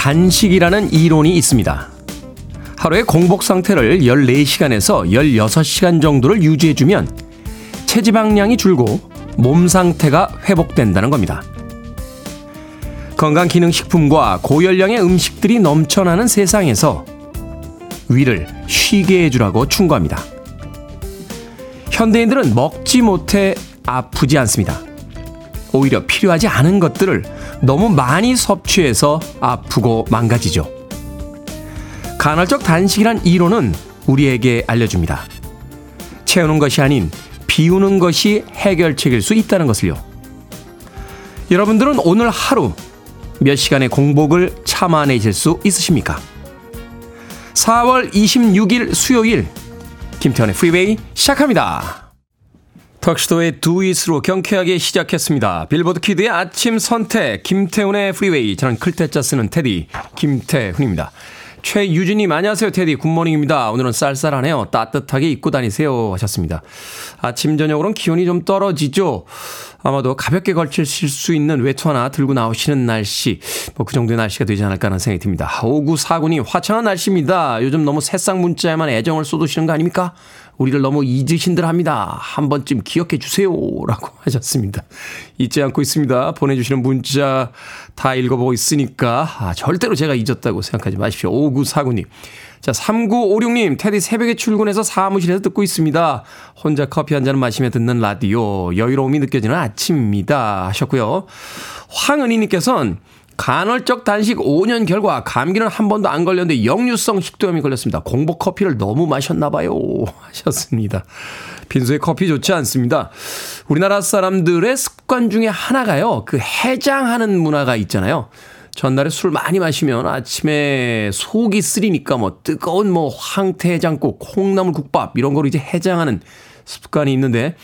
단식이라는 이론이 있습니다. 하루의 공복 상태를 14시간에서 16시간 정도를 유지해주면 체지방량이 줄고 몸 상태가 회복된다는 겁니다. 건강기능식품과 고열량의 음식들이 넘쳐나는 세상에서 위를 쉬게 해주라고 충고합니다. 현대인들은 먹지 못해 아프지 않습니다. 오히려 필요하지 않은 것들을 너무 많이 섭취해서 아프고 망가지죠. 간헐적 단식이란 이론은 우리에게 알려줍니다. 채우는 것이 아닌 비우는 것이 해결책일 수 있다는 것을요. 여러분들은 오늘 하루 몇 시간의 공복을 참아내실 수 있으십니까? 4월 26일 수요일 김태현의 프리웨이 시작합니다. Tuxedo의 Do It으로 경쾌하게 시작했습니다. 빌보드 키드의 아침 선택, 김태훈의 프리웨이. 저는 클 태 자 쓰는 테디, 김태훈입니다. 최유진님, 안녕하세요, 테디. Good morning입니다. 오늘은 쌀쌀하네요. 따뜻하게 입고 다니세요. 하셨습니다. 아침, 저녁으로는 기온이 좀 떨어지죠? 아마도 가볍게 걸칠 수 있는 외투 하나 들고 나오시는 날씨, 뭐 그 정도의 날씨가 되지 않을까 하는 생각이 듭니다. 5949님, 화창한 날씨입니다. 요즘 너무 새싹 문자에만 애정을 쏟으시는 거 아닙니까? 우리를 너무 잊으신 들 합니다. 한 번쯤 기억해 주세요. 라고 하셨습니다. 잊지 않고 있습니다. 보내주시는 문자 다 읽어보고 있으니까, 아, 절대로 제가 잊었다고 생각하지 마십시오. 5949님. 자, 3956님, 테디 새벽에 출근해서 사무실에서 듣고 있습니다. 혼자 커피 한 잔 마시며 듣는 라디오, 여유로움이 느껴지는 아침입니다. 하셨고요. 황은희님께서는 간헐적 단식 5년 결과 감기는 한 번도 안 걸렸는데 역류성 식도염이 걸렸습니다. 공복 커피를 너무 마셨나 봐요. 하셨습니다. 빈소에 커피 좋지 않습니다. 우리나라 사람들의 습관 중에 하나가요. 그 해장하는 문화가 있잖아요. 전날에 술 많이 마시면 아침에 속이 쓰리니까 뭐 뜨거운 뭐 황태해장국, 콩나물 국밥 이런 거로 이제 해장하는 습관이 있는데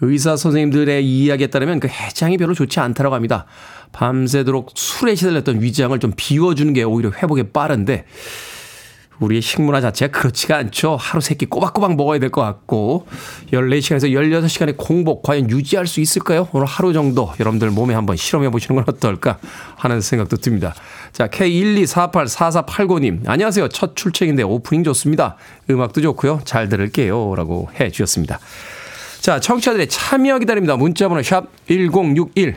의사 선생님들의 이야기에 따르면 그 해장이 별로 좋지 않다라고 합니다. 밤새도록 술에 시달렸던 위장을 좀 비워주는 게 오히려 회복에 빠른데 우리의 식문화 자체가 그렇지가 않죠. 하루 세끼 꼬박꼬박 먹어야 될 것 같고 14시간에서 16시간의 공복 과연 유지할 수 있을까요? 오늘 하루 정도 여러분들 몸에 한번 실험해 보시는 건 어떨까 하는 생각도 듭니다. 자, K124844489님 안녕하세요. 첫 출첵인데 오프닝 좋습니다. 음악도 좋고요. 잘 들을게요. 라고 해 주셨습니다. 자, 청취자들의 참여 기다립니다. 문자번호 샵 1061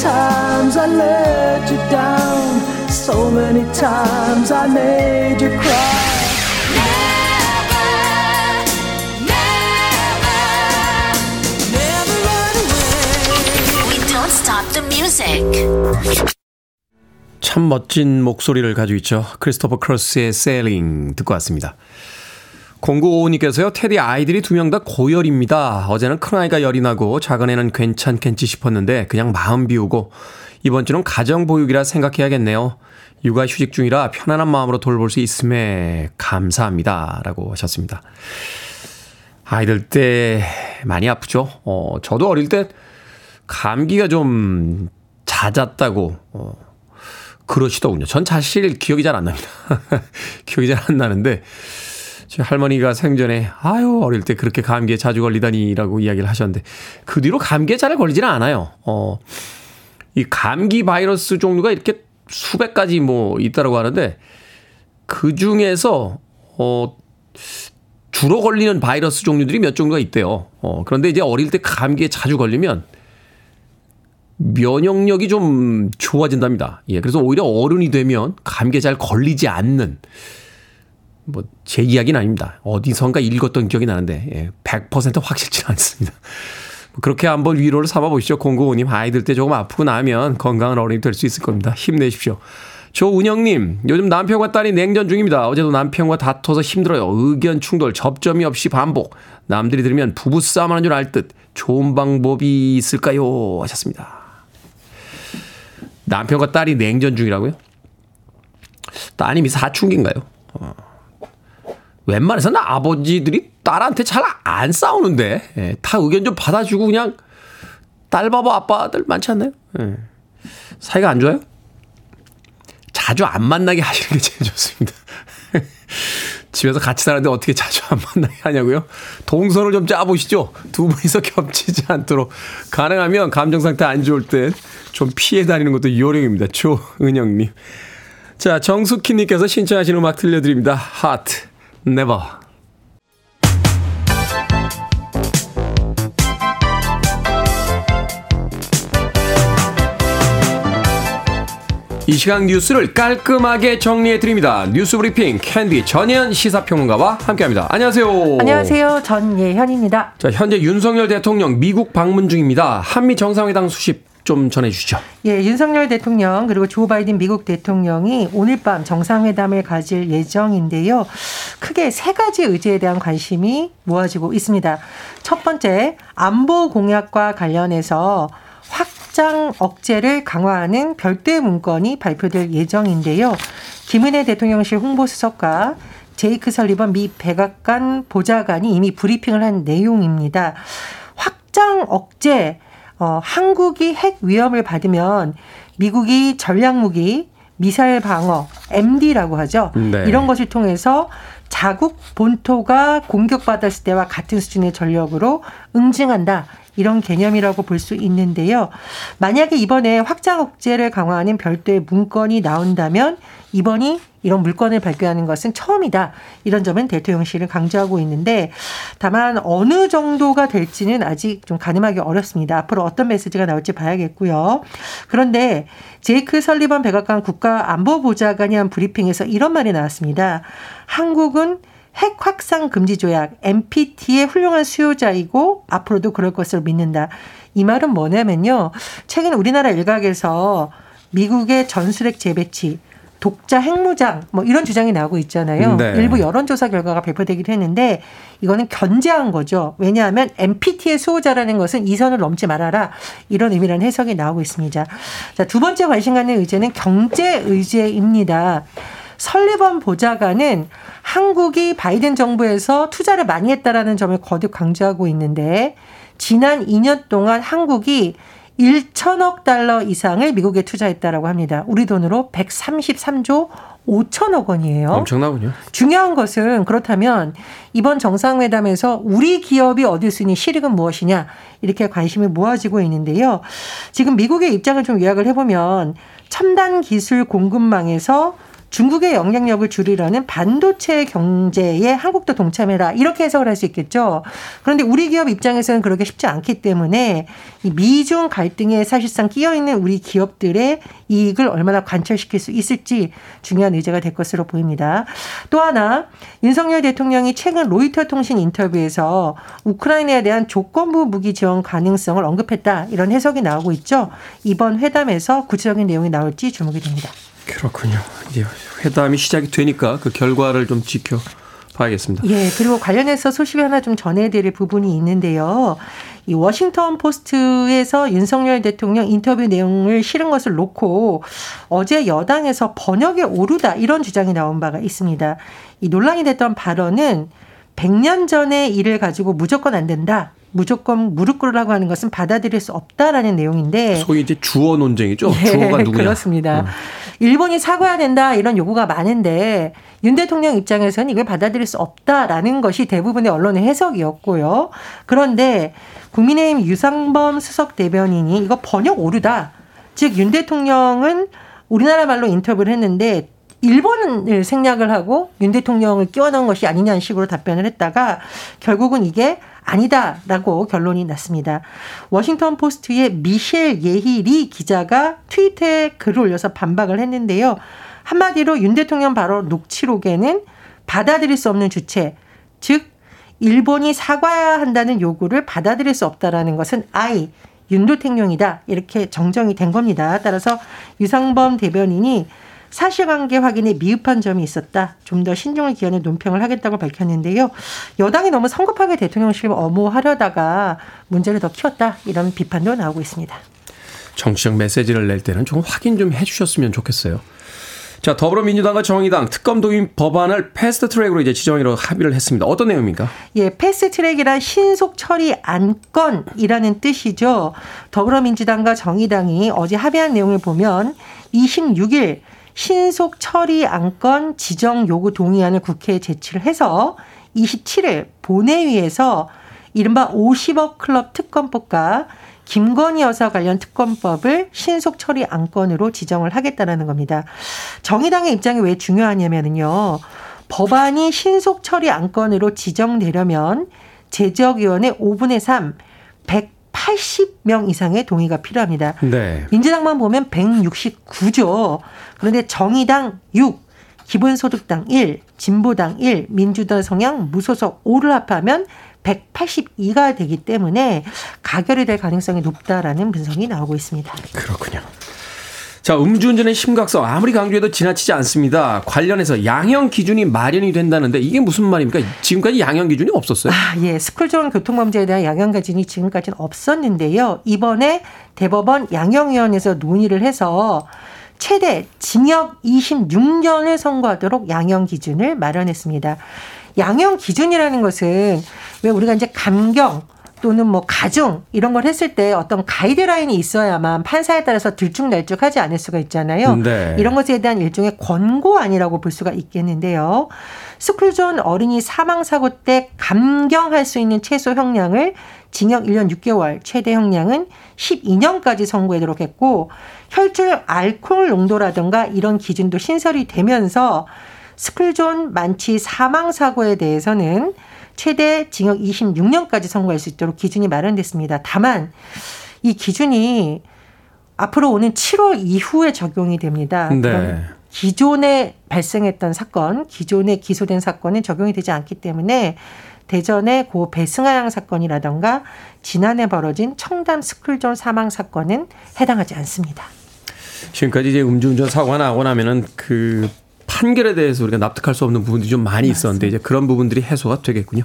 times I let you down. So many times I made you cry. Never, never, never run away. We don't stop the music. 참 멋진 목소리를 가지고 있죠. 크리스토퍼 크로스의 세일링 듣고 왔습니다. 0955님께서요, 테디 아이들이 두 명 다 고열입니다. 어제는 큰아이가 열이 나고 작은 애는 괜찮겠지 싶었는데 그냥 마음 비우고 이번 주는 가정보육이라 생각해야겠네요. 육아 휴직 중이라 편안한 마음으로 돌볼 수 있음에 감사합니다. 라고 하셨습니다. 아이들 때 많이 아프죠? 어, 저도 어릴 때 감기가 좀 잦았다고, 어, 그러시더군요. 전 사실 기억이 잘 안 납니다. 기억이 잘 안 나는데, 제 할머니가 생전에 아유 어릴 때 그렇게 감기에 자주 걸리다니라고 이야기를 하셨는데 그 뒤로 감기에 잘 걸리지는 않아요. 어. 이 감기 바이러스 종류가 이렇게 수백 가지 뭐 있다라고 하는데 그 중에서 어 주로 걸리는 바이러스 종류들이 몇 종류가 있대요. 어 그런데 이제 어릴 때 감기에 자주 걸리면 면역력이 좀 좋아진답니다. 예. 그래서 오히려 어른이 되면 감기에 잘 걸리지 않는 뭐 제 이야기는 아닙니다. 어디선가 읽었던 기억이 나는데 예, 100% 확실치 않습니다. 뭐 그렇게 한번 위로를 삼아 보시죠. 공구호님 아이들 때 조금 아프고 나면 건강한 어른이 될 수 있을 겁니다. 힘내십시오. 조운영님, 요즘 남편과 딸이 냉전 중입니다. 어제도 남편과 다퉈서 힘들어요. 의견 충돌, 접점이 없이 반복. 남들이 들으면 부부싸움 하는 줄 알 듯. 좋은 방법이 있을까요? 하셨습니다. 남편과 딸이 냉전 중이라고요? 따님이 사춘기인가요? 어. 웬만해서는 아버지들이 딸한테 잘 안 싸우는데 예, 다 의견 좀 받아주고 그냥 딸 바보 아빠들 많지 않나요? 예. 사이가 안 좋아요? 자주 안 만나게 하시는 게 제일 좋습니다. 집에서 같이 사는데 어떻게 자주 안 만나게 하냐고요? 동선을 좀 짜보시죠. 두 분이서 겹치지 않도록 가능하면 감정 상태 안 좋을 때 좀 피해 다니는 것도 요령입니다. 조은영님. 자, 정숙희님께서 신청하신 음악 들려드립니다. 하트, Never. 이 시간 뉴스를 깔끔하게 정리해 드립니다. 뉴스 브리핑 캔디 전예현 시사평론가와 함께합니다. 안녕하세요. 안녕하세요. 전예현입니다. 자, 현재 윤석열 대통령 미국 방문 중입니다. 한미 정상회담 수십 좀 전해주시죠. 예, 윤석열 대통령 그리고 조 바이든 미국 대통령이 오늘 밤 정상회담을 가질 예정인데요. 크게 세 가지 의제에 대한 관심이 모아지고 있습니다. 첫 번째 안보 공약과 관련해서 확장 억제를 강화하는 별도의 문건이 발표될 예정인데요. 김은혜 대통령실 홍보수석과 제이크 설리번 미 백악관 보좌관이 이미 브리핑을 한 내용입니다. 확장 억제, 어, 한국이 핵 위험을 받으면 미국이 전략무기, 미사일 방어, MD라고 하죠. 네. 이런 것을 통해서 자국 본토가 공격받았을 때와 같은 수준의 전력으로 응징한다. 이런 개념이라고 볼 수 있는데요. 만약에 이번에 확장 억제를 강화하는 별도의 문건이 나온다면 이번이 이런 물건을 발표하는 것은 처음이다. 이런 점은 대통령실을 강조하고 있는데 다만 어느 정도가 될지는 아직 좀 가늠하기 어렵습니다. 앞으로 어떤 메시지가 나올지 봐야겠고요. 그런데 제이크 설리번 백악관 국가안보보좌관이 한 브리핑에서 이런 말이 나왔습니다. 한국은 핵 확산 금지 조약 NPT의 훌륭한 수요자이고 앞으로도 그럴 것으로 믿는다. 이 말은 뭐냐면요. 최근 우리나라 일각에서 미국의 전술핵 재배치 독자 핵무장 뭐 이런 주장이 나오고 있잖아요. 네. 일부 여론조사 결과가 발표되기도 했는데 이거는 견제한 거죠. 왜냐하면 NPT의 수호자라는 것은 이 선을 넘지 말아라 이런 의미라는 해석이 나오고 있습니다. 자, 두 번째 관심 갖는 의제는 경제 의제입니다. 설리번 보좌관은 한국이 바이든 정부에서 투자를 많이 했다라는 점을 거듭 강조하고 있는데 지난 2년 동안 한국이 1천억 달러 이상을 미국에 투자했다라고 합니다. 우리 돈으로 133조 5천억 원이에요. 엄청나군요. 중요한 것은 그렇다면 이번 정상회담에서 우리 기업이 얻을 수 있는 실익은 무엇이냐 이렇게 관심이 모아지고 있는데요. 지금 미국의 입장을 좀 요약을 해보면 첨단 기술 공급망에서 중국의 영향력을 줄이려는 반도체 경제에 한국도 동참해라 이렇게 해석을 할 수 있겠죠. 그런데 우리 기업 입장에서는 그렇게 쉽지 않기 때문에 이 미중 갈등에 사실상 끼어 있는 우리 기업들의 이익을 얼마나 관철시킬 수 있을지 중요한 의제가 될 것으로 보입니다. 또 하나 윤석열 대통령이 최근 로이터 통신 인터뷰에서 우크라이나에 대한 조건부 무기 지원 가능성을 언급했다 이런 해석이 나오고 있죠. 이번 회담에서 구체적인 내용이 나올지 주목이 됩니다. 그렇군요. 이제 회담이 시작이 되니까 그 결과를 좀 지켜 봐야겠습니다. 예, 그리고 관련해서 소식을 하나 좀 전해드릴 부분이 있는데요. 이 워싱턴 포스트에서 윤석열 대통령 인터뷰 내용을 실은 것을 놓고 어제 여당에서 번역에 오르다 이런 주장이 나온 바가 있습니다. 이 논란이 됐던 발언은 100년 전의 일을 가지고 무조건 안 된다. 무조건 무릎 꿇으라고 하는 것은 받아들일 수 없다라는 내용인데 소위 이제 주어 논쟁이죠. 예, 주어가 누구냐. 그렇습니다. 음. 일본이 사과해야 된다 이런 요구가 많은데 윤 대통령 입장에서는 이걸 받아들일 수 없다라는 것이 대부분의 언론의 해석이었고요. 그런데 국민의힘 유상범 수석 대변인이 이거 번역 오르다. 즉 윤 대통령은 우리나라 말로 인터뷰를 했는데 일본을 생략을 하고 윤 대통령을 끼워 넣은 것이 아니냐는 식으로 답변을 했다가 결국은 이게 아니다라고 결론이 났습니다. 워싱턴 포스트의 미셸 예히리 기자가 트위터에 글을 올려서 반박을 했는데요. 한마디로 윤 대통령 바로 녹취록에는 받아들일 수 없는 주체, 즉 일본이 사과해야 한다는 요구를 받아들일 수 없다라는 것은 아이 윤 대통령이다 이렇게 정정이 된 겁니다. 따라서 유상범 대변인이 사실관계 확인에 미흡한 점이 있었다. 좀 더 신중을 기하는 논평을 하겠다고 밝혔는데요. 여당이 너무 성급하게 대통령실 엄호하려다가 문제를 더 키웠다. 이런 비판도 나오고 있습니다. 정치적 메시지를 낼 때는 좀 확인 좀 해주셨으면 좋겠어요. 자, 더불어민주당과 정의당 특검 도입 법안을 패스트 트랙으로 이제 지정하기로 합의를 했습니다. 어떤 내용입니까? 예, 패스트 트랙이란 신속 처리 안건이라는 뜻이죠. 더불어민주당과 정의당이 어제 합의한 내용을 보면 26일 신속 처리 안건 지정 요구 동의안을 국회에 제출을 해서 27일 본회의에서 이른바 50억 클럽 특검법과 김건희 여사 관련 특검법을 신속 처리 안건으로 지정을 하겠다라는 겁니다. 정의당의 입장이 왜 중요하냐면요. 법안이 신속 처리 안건으로 지정되려면 제적위원회 5분의 3, 180명 이상의 동의가 필요합니다. 네. 민주당만 보면 169죠. 그런데 정의당 6, 기본소득당 1, 진보당 1, 민주당 성향 무소속 5를 합하면 182가 되기 때문에 가결이 될 가능성이 높다라는 분석이 나오고 있습니다. 그렇군요. 자, 음주운전의 심각성 아무리 강조해도 지나치지 않습니다. 관련해서 양형 기준이 마련이 된다는데 이게 무슨 말입니까? 지금까지 양형 기준이 없었어요? 아, 예. 스쿨존 교통범죄에 대한 양형 기준이 지금까지는 없었는데요. 이번에 대법원 양형위원회에서 논의를 해서 최대 징역 26년을 선고하도록 양형 기준을 마련했습니다. 양형 기준이라는 것은 왜 우리가 이제 감경 또는 뭐 가중 이런 걸 했을 때 어떤 가이드라인이 있어야만 판사에 따라서 들쭉날쭉하지 않을 수가 있잖아요. 네. 이런 것에 대한 일종의 권고아니라고 볼 수가 있겠는데요. 스쿨존 어린이 사망 사고 때 감경할 수 있는 최소 형량을 징역 1년 6개월, 최대 형량은 12년까지 선고하도록 했고 혈중 알코올 농도라든가 이런 기준도 신설이 되면서 스쿨존 만취 사망 사고에 대해서는 최대 징역 26년까지 선고할 수 있도록 기준이 마련됐습니다. 다만 이 기준이 앞으로 오는 7월 이후에 적용이 됩니다. 네. 기존에 발생했던 사건, 기존에 기소된 사건은 적용이 되지 않기 때문에 대전의 고 배승하양 사건이라던가 지난해 벌어진 청담 스쿨존 사망 사건은 해당하지 않습니다. 지금까지 이제 음주운전 사고가 나고 나면은 그 판결에 대해서 우리가 납득할 수 없는 부분들이 좀 많이 있었는데 이제 그런 부분들이 해소가 되겠군요.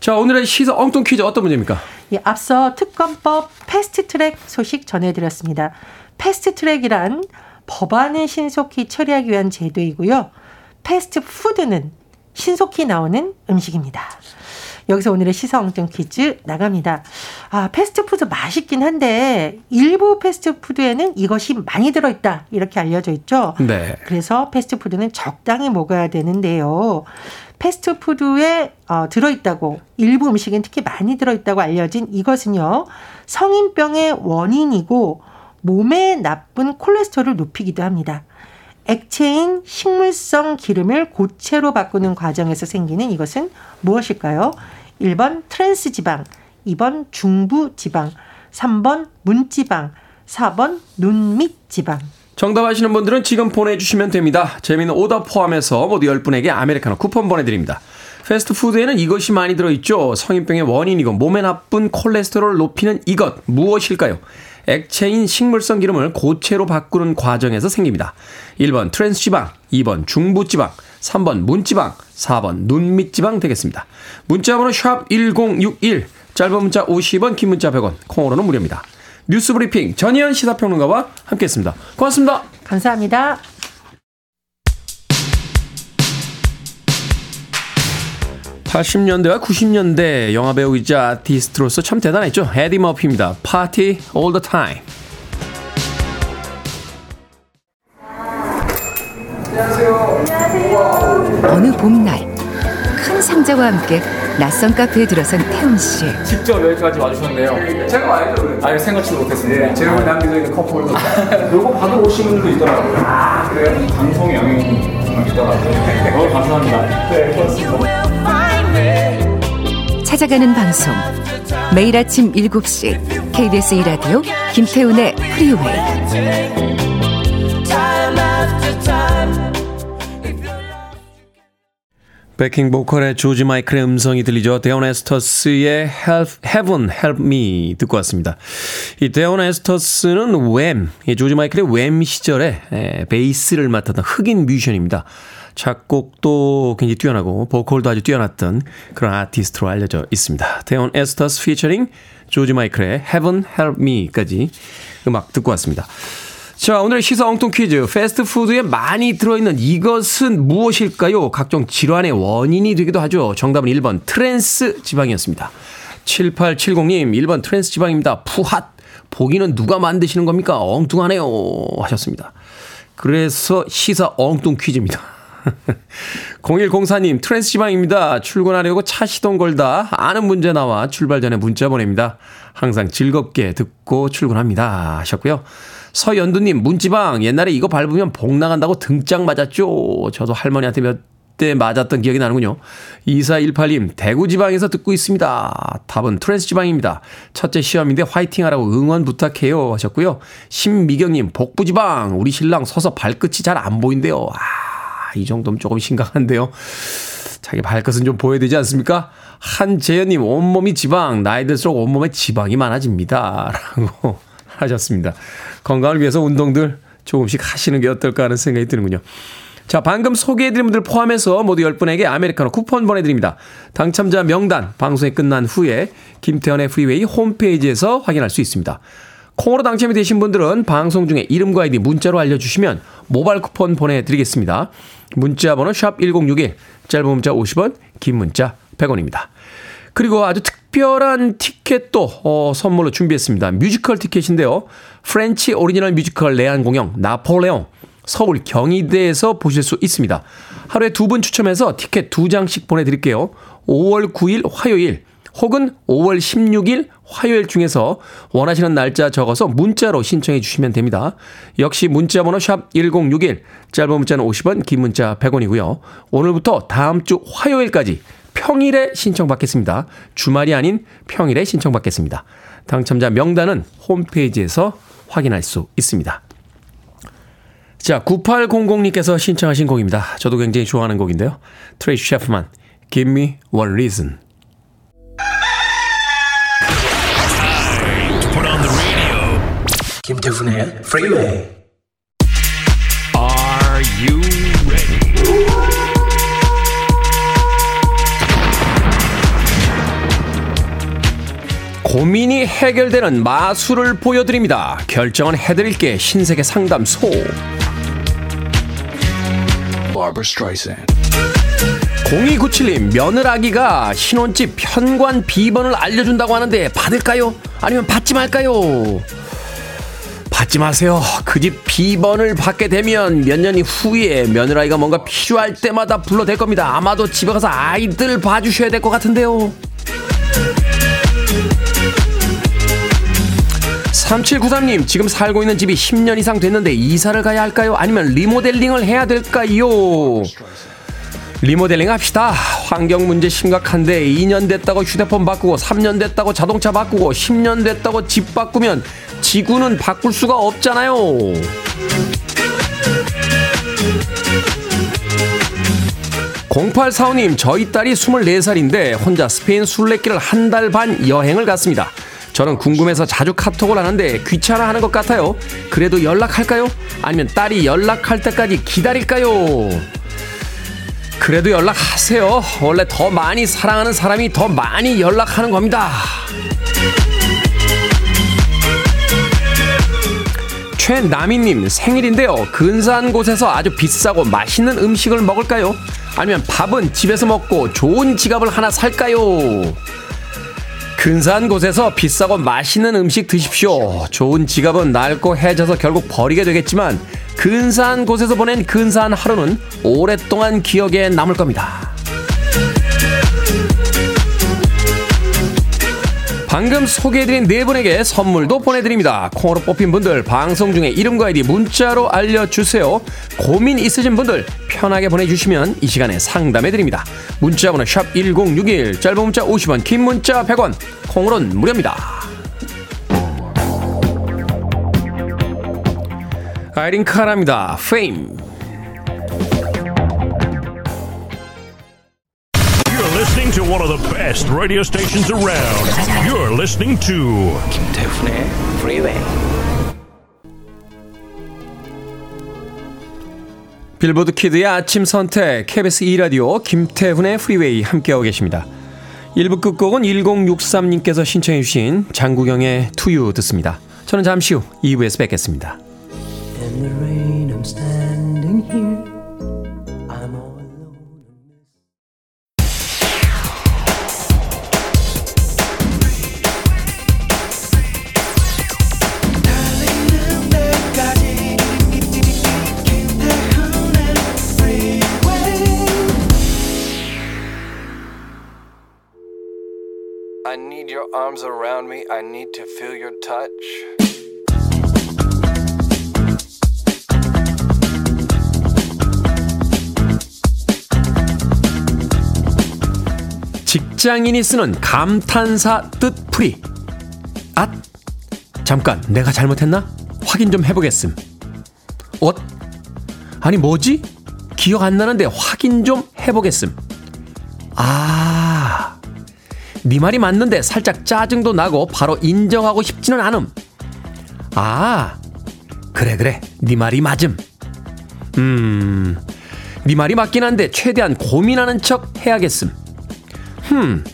자, 오늘의 시사 엉뚱 퀴즈 어떤 문제입니까? 예, 앞서 특검법 패스트 트랙 소식 전해드렸습니다. 패스트 트랙이란 법안을 신속히 처리하기 위한 제도이고요. 패스트 푸드는 신속히 나오는 음식입니다. 여기서 오늘의 시사엉뚱 퀴즈 나갑니다. 아, 패스트푸드 맛있긴 한데 일부 패스트푸드에는 이것이 많이 들어있다 이렇게 알려져 있죠. 네. 그래서 패스트푸드는 적당히 먹어야 되는데요. 패스트푸드에 어, 들어있다고 일부 음식엔 특히 많이 들어있다고 알려진 이것은요 성인병의 원인이고 몸에 나쁜 콜레스테롤을 높이기도 합니다. 액체인 식물성 기름을 고체로 바꾸는 과정에서 생기는 이것은 무엇일까요? 1번 트랜스 지방, 2번 중부 지방, 3번 문지방, 4번 눈 밑 지방. 정답 아시는 분들은 지금 보내주시면 됩니다. 재미있는 오답 포함해서 모두 10분에게 아메리카노 쿠폰 보내드립니다. 패스트푸드에는 이것이 많이 들어있죠. 성인병의 원인이고 몸에 나쁜 콜레스테롤을 높이는 이것 무엇일까요? 액체인 식물성 기름을 고체로 바꾸는 과정에서 생깁니다. 1번 트랜스지방, 2번 중부지방, 3번 문지방, 4번 눈밑지방 되겠습니다. 문자번호 샵 1061, 짧은 문자 50원, 긴 문자 100원, 콩으로는 무료입니다. 뉴스 브리핑 전희연 시사평론가와 함께했습니다. 고맙습니다. 감사합니다. 80년대와 90년대 영화배우이자 아티스트로서 참 대단했죠. 에디 머피입니다. Party All the Time. 어느 봄날 큰 상자와 함께 낯선 카페에 들어선 태훈 씨. 직접 여기까지 와주셨네요. 제가 와야죠. 아유 생각지도 못했습니다. 네, 제가 남겨져 있는 커플. 요거 받으러 오신 분들도 있더라고요. 아 그래요? 방송 영향이 있더라고요. 너무 감사합니다. 네, 고맙습니다. 찾아가는 방송 매일 아침 7시 KBS 2라디오 김태훈의 프리웨이 backing 보컬의 조지 마이클의 음성이 들리죠. 데온 에스터스의 Help, Heaven Help Me 듣고 왔습니다. 이 데온 에스터스는 왬, 조지 마이클의 왬 시절에 에, 베이스를 맡았던 흑인 뮤지션입니다. 작곡도 굉장히 뛰어나고 보컬도 아주 뛰어났던 그런 아티스트로 알려져 있습니다. 데온 에스터스 피처링 조지 마이클의 Heaven Help Me까지 음악 듣고 왔습니다. 자, 오늘 시사 엉뚱 퀴즈. 패스트푸드에 많이 들어있는 이것은 무엇일까요? 각종 질환의 원인이 되기도 하죠. 정답은 1번 트랜스 지방이었습니다. 7870님, 1번 트랜스 지방입니다. 푸핫. 보기는 누가 만드시는 겁니까? 엉뚱하네요. 하셨습니다. 그래서 시사 엉뚱 퀴즈입니다. 0104님, 트랜스 지방입니다. 출근하려고 차 시동 걸다 아는 문제 나와 출발 전에 문자 보냅니다. 항상 즐겁게 듣고 출근합니다. 하셨고요. 서연두님, 문지방, 옛날에 이거 밟으면 복 나간다고 등짝 맞았죠. 저도 할머니한테 몇 대 맞았던 기억이 나는군요. 2418님, 대구지방에서 듣고 있습니다. 답은 트랜스지방입니다. 첫째 시험인데 화이팅 하라고 응원 부탁해요. 하셨고요. 신미경님, 복부지방, 우리 신랑 서서 발끝이 잘 안 보인대요. 아, 이 정도면 조금 심각한데요. 자기 발끝은 좀 보여야 되지 않습니까? 한재현님, 온몸이 지방, 나이 들수록 온몸에 지방이 많아집니다. 라고 하셨습니다. 건강을 위해서 운동들 조금씩 하시는 게 어떨까 하는 생각이 드는군요. 자, 방금 소개해드린 분들 포함해서 모두 10분에게 아메리카노 쿠폰 보내드립니다. 당첨자 명단 방송이 끝난 후에 김태훈의 프리웨이 홈페이지에서 확인할 수 있습니다. 콩으로 당첨이 되신 분들은 방송 중에 이름과 아이디 문자로 알려주시면 모바일 쿠폰 보내드리겠습니다. 문자 번호 샵 1061, 짧은 문자 50원, 긴 문자 100원입니다. 그리고 아주 특별한 티켓도 어, 선물로 준비했습니다. 뮤지컬 티켓인데요. 프렌치 오리지널 뮤지컬 내한 공연 나폴레옹 서울 경희대에서 보실 수 있습니다. 하루에 두 분 추첨해서 티켓 두 장씩 보내드릴게요. 5월 9일 화요일 혹은 5월 16일 화요일 중에서 원하시는 날짜 적어서 문자로 신청해 주시면 됩니다. 역시 문자 번호 샵 1061, 짧은 문자는 50원, 긴 문자 100원이고요. 오늘부터 다음 주 화요일까지 평일에 신청받겠습니다. 주말이 아닌 평일에 신청받겠습니다. 당첨자 명단은 홈페이지에서 확인할 수 있습니다. 자, 9800님께서 신청하신 곡입니다. 저도 굉장히 좋아하는 곡인데요. 트레이시 채프먼, Give Me One Reason. 김태훈의 프리웨이 Are you 고민이 해결되는 마술을 보여드립니다. 결정은 해드릴게 신세계 상담소. Barbara Streisand 0297님, 며느라기가 신혼집 현관 비번을 알려준다고 하는데 받을까요? 아니면 받지 말까요? 받지 마세요. 그 집 비번을 받게 되면 몇 년이 후에 며느라기가 뭔가 필요할 때마다 불러댈 겁니다. 아마도 집에 가서 아이들 봐주셔야 될 것 같은데요. 3793님, 지금 살고 있는 집이 10년 이상 됐는데 이사를 가야 할까요? 아니면 리모델링을 해야 될까요? 리모델링 합시다. 환경 문제 심각한데 2년 됐다고 휴대폰 바꾸고 3년 됐다고 자동차 바꾸고 10년 됐다고 집 바꾸면 지구는 바꿀 수가 없잖아요. (0845님) 저희 딸이 (24살인데) 혼자 스페인 순례길을 한 달 반 여행을 갔습니다 저는 궁금해서 자주 카톡을 하는데 귀찮아하는 것 같아요 그래도 연락할까요 아니면 딸이 연락할 때까지 기다릴까요 그래도 연락하세요. 원래 더 많이 사랑하는 사람이 더 많이 연락하는 겁니다. 최나미님 생일인데요. 근사한 곳에서 아주 비싸고 맛있는 음식을 먹을까요? 아니면 밥은 집에서 먹고 좋은 지갑을 하나 살까요? 근사한 곳에서 비싸고 맛있는 음식 드십시오. 좋은 지갑은 낡고 해져서 결국 버리게 되겠지만 근사한 곳에서 보낸 근사한 하루는 오랫동안 기억에 남을 겁니다. 방금 소개해드린 네 분에게 선물도 보내드립니다. 콩으로 뽑힌 분들 방송 중에 이름과 아이디 문자로 알려주세요. 고민 있으신 분들 편하게 보내주시면 이 시간에 상담해드립니다. 문자번호 샵 1061 짧은 문자 50원 긴 문자 100원 콩으로는 무료입니다. 아이린 카라입니다. You're to one of the best radio stations around. You're listening to 김태훈의 프리웨이 빌보드 키드의 아침 선택 KBS 2 라디오 김태훈의 프리웨이 함께하고 계십니다. 1부 끝곡은 1063님께서 신청해 주신 장국영의 To You 듣습니다. 저는 잠시 후 2부에서 뵙겠습니다. I need your arms around me. I need to feel your touch. 직장인이 쓰는 감탄사 뜻풀이. 앗! 잠깐, 내가 잘못했나? 확인 좀 해보겠음. 엇? 아니, 뭐지? 기억 안 나는데 확인 좀 해보겠음. 아, 네 말이 맞는데 살짝 짜증도 나고 바로 인정하고 싶지는 않음. 아, 그래, 그래. 네 말이 맞음. 음, 네 말이 맞긴 한데 최대한 고민하는 척 해야겠음. 흠,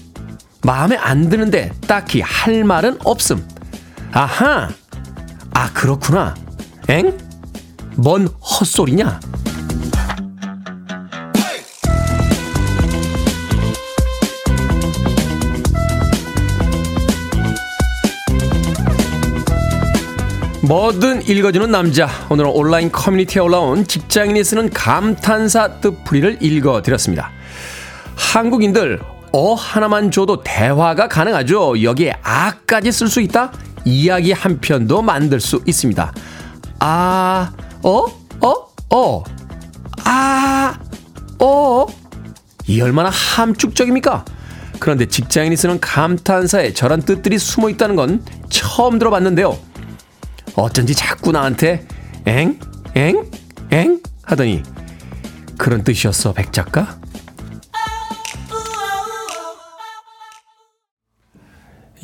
마음에 안 드는데 딱히 할 말은 없음. 아하, 아, 그렇구나. 엥? 뭔 헛소리냐? 뭐든 읽어주는 남자. 오늘은 온라인 커뮤니티에 올라온 직장인이 쓰는 감탄사 뜻풀이를 읽어드렸습니다. 한국인들 어 하나만 줘도 대화가 가능하죠. 여기에 아까지 쓸 수 있다? 이야기 한 편도 만들 수 있습니다. 아, 어, 어, 어, 아, 어. 이 얼마나 함축적입니까? 그런데 직장인이 쓰는 감탄사에 저런 뜻들이 숨어 있다는 건 처음 들어봤는데요. 어쩐지 자꾸 나한테 엥? 엥? 엥? 하더니 그런 뜻이었어, 백 작가?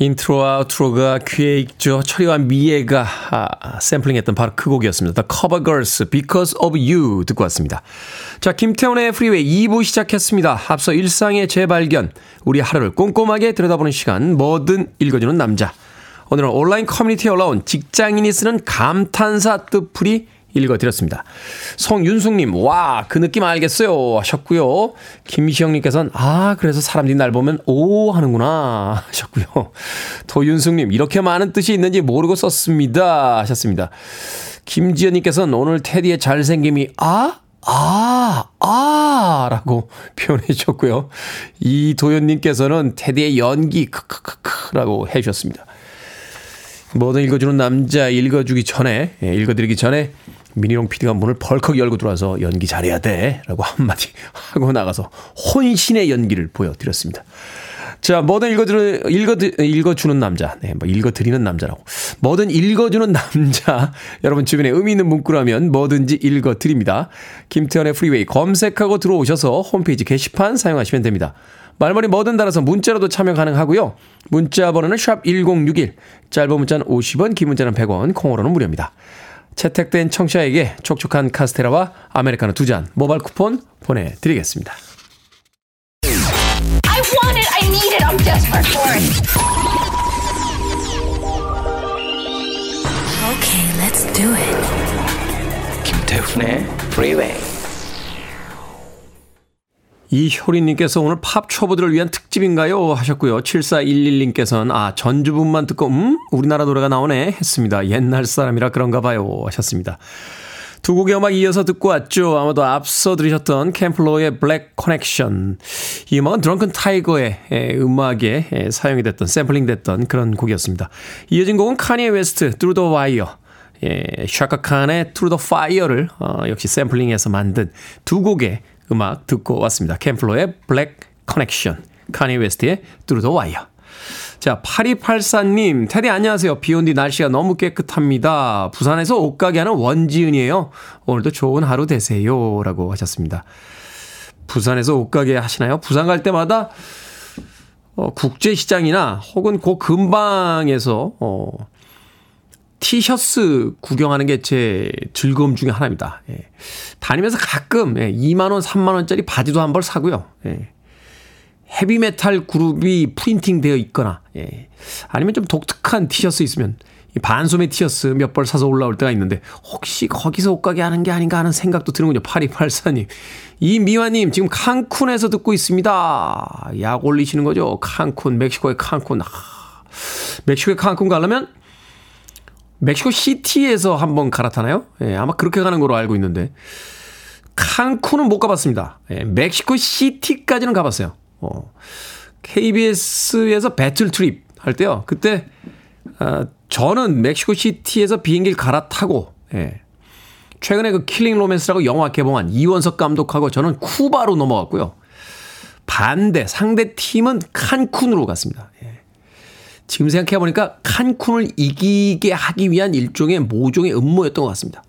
intro와 outro가 귀에 익죠. 철이와 미애가 아, 샘플링했던 바로 그 곡이었습니다. The Cover Girls, Because of You 듣고 왔습니다. 자, 김태훈의 프리웨이 2부 시작했습니다. 앞서 일상의 재발견, 우리 하루를 꼼꼼하게 들여다보는 시간, 뭐든 읽어주는 남자. 오늘은 온라인 커뮤니티에 올라온 직장인이 쓰는 감탄사 뜻풀이 읽어드렸습니다. 송윤숙님, 와, 그 느낌 알겠어요. 하셨고요. 김시영님께서는, 아, 그래서 사람들이 날 보면, 오, 하는구나. 하셨고요. 도윤숙님, 이렇게 많은 뜻이 있는지 모르고 썼습니다. 하셨습니다. 김지연님께서는 오늘 테디의 잘생김이, 아? 아, 아, 라고 표현해 주셨고요. 이도현님께서는 테디의 연기, 크크크크, 라고 해 주셨습니다. 뭐든 읽어주는 남자 읽어주기 전에, 예, 읽어드리기 전에 미니롱 PD가 문을 벌컥 열고 들어와서 연기 잘해야 돼. 라고 한마디 하고 나가서 혼신의 연기를 보여드렸습니다. 자, 뭐든 읽어주는, 읽어, 읽어주는 남자. 네, 뭐 읽어드리는 남자라고. 뭐든 읽어주는 남자. 여러분 주변에 의미 있는 문구라면 뭐든지 읽어드립니다. 김태훈의 프리웨이 검색하고 들어오셔서 홈페이지 게시판 사용하시면 됩니다. 말머리 뭐든 달아서 문자로도 참여 가능하고요. 문자 번호는 샵 1061, 짧은 문자는 50원, 긴 문자는 100원, 콩으로는 무료입니다. 채택된 청취자에게 촉촉한 카스테라와 아메리카노 두 잔 모바일 쿠폰 보내드리겠습니다. I want it. I need it. I'm desperate for it. Okay, let's do it. 김태훈의 Freeway. 이 효리님께서 오늘 팝 초보들을 위한 특집인가요? 하셨고요. 7411님께서는 아 전주분만 듣고 음 우리나라 노래가 나오네 했습니다. 옛날 사람이라 그런가 봐요 하셨습니다. 두 곡의 음악 이어서 듣고 왔죠. 아마도 앞서 들으셨던 Camp Lo의 Black Connection. 이 음악은 드렁큰 타이거의 음악에 사용이 됐던 샘플링 됐던 그런 곡이었습니다. 이어진 곡은 Kanye West Through the Wire 예, Chaka Khan의 Through the Fire를 어, 역시 샘플링해서 만든 두 곡의 음악 듣고 왔습니다. Camp Lo의 Black Connection, Kanye West의 Through the Wire. 자, 8284님, 테디 안녕하세요. 비 온 뒤 날씨가 너무 깨끗합니다. 부산에서 옷가게 하는 원지은이에요. 오늘도 좋은 하루 되세요. 라고 하셨습니다. 부산에서 옷가게 하시나요? 부산 갈 때마다 어, 국제시장이나 혹은 그 근방에서 어, 티셔츠 구경하는 게 제 즐거움 중에 하나입니다. 예. 다니면서 가끔 예, 2만 원, 3만 원짜리 바지도 한 벌 사고요. 예. 헤비메탈 그룹이 프린팅 되어 있거나 예. 아니면 좀 독특한 티셔츠 있으면 반소매 티셔츠 몇 벌 사서 올라올 때가 있는데 혹시 거기서 옷가게 하는 게 아닌가 하는 생각도 드는군요. 8284님. 이미화님 지금 칸쿤에서 듣고 있습니다. 약 올리시는 거죠. 칸쿤 멕시코의 칸쿤. 아, 멕시코의 칸쿤 가려면 멕시코 시티에서 한번 갈아타나요? 예, 아마 그렇게 가는 걸로 알고 있는데 칸쿤은 못 가봤습니다. 예, 멕시코 시티까지는 가봤어요. 어, KBS에서 배틀 트립 할 때요. 그때 어, 저는 멕시코 시티에서 비행기를 갈아타고 예, 최근에 그 킬링 로맨스라고 영화 개봉한 이원석 감독하고 저는 쿠바로 넘어갔고요. 반대 상대 팀은 칸쿤으로 갔습니다. 예. 지금 생각해보니까 칸쿤을 이기게 하기 위한 일종의 모종의 음모였던 것 같습니다.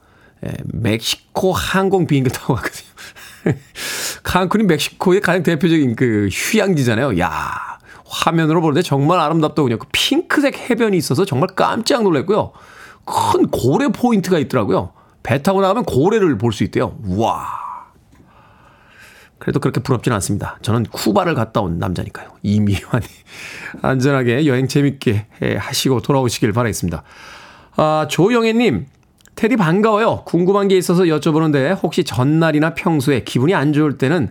예, 멕시코 항공 비행기 타고 갔거든요. 칸쿤이 멕시코의 가장 대표적인 그 휴양지잖아요. 야 화면으로 보는데 정말 아름답더군요. 그 핑크색 해변이 있어서 정말 깜짝 놀랐고요. 큰 고래 포인트가 있더라고요. 배 타고 나가면 고래를 볼 수 있대요. 와. 그래도 그렇게 부럽지는 않습니다. 저는 쿠바를 갔다 온 남자니까요. 이미환이 안전하게 여행 재밌게 하시고 돌아오시길 바라겠습니다. 아, 조영애님, 테디 반가워요. 궁금한 게 있어서 여쭤보는데 혹시 전날이나 평소에 기분이 안 좋을 때는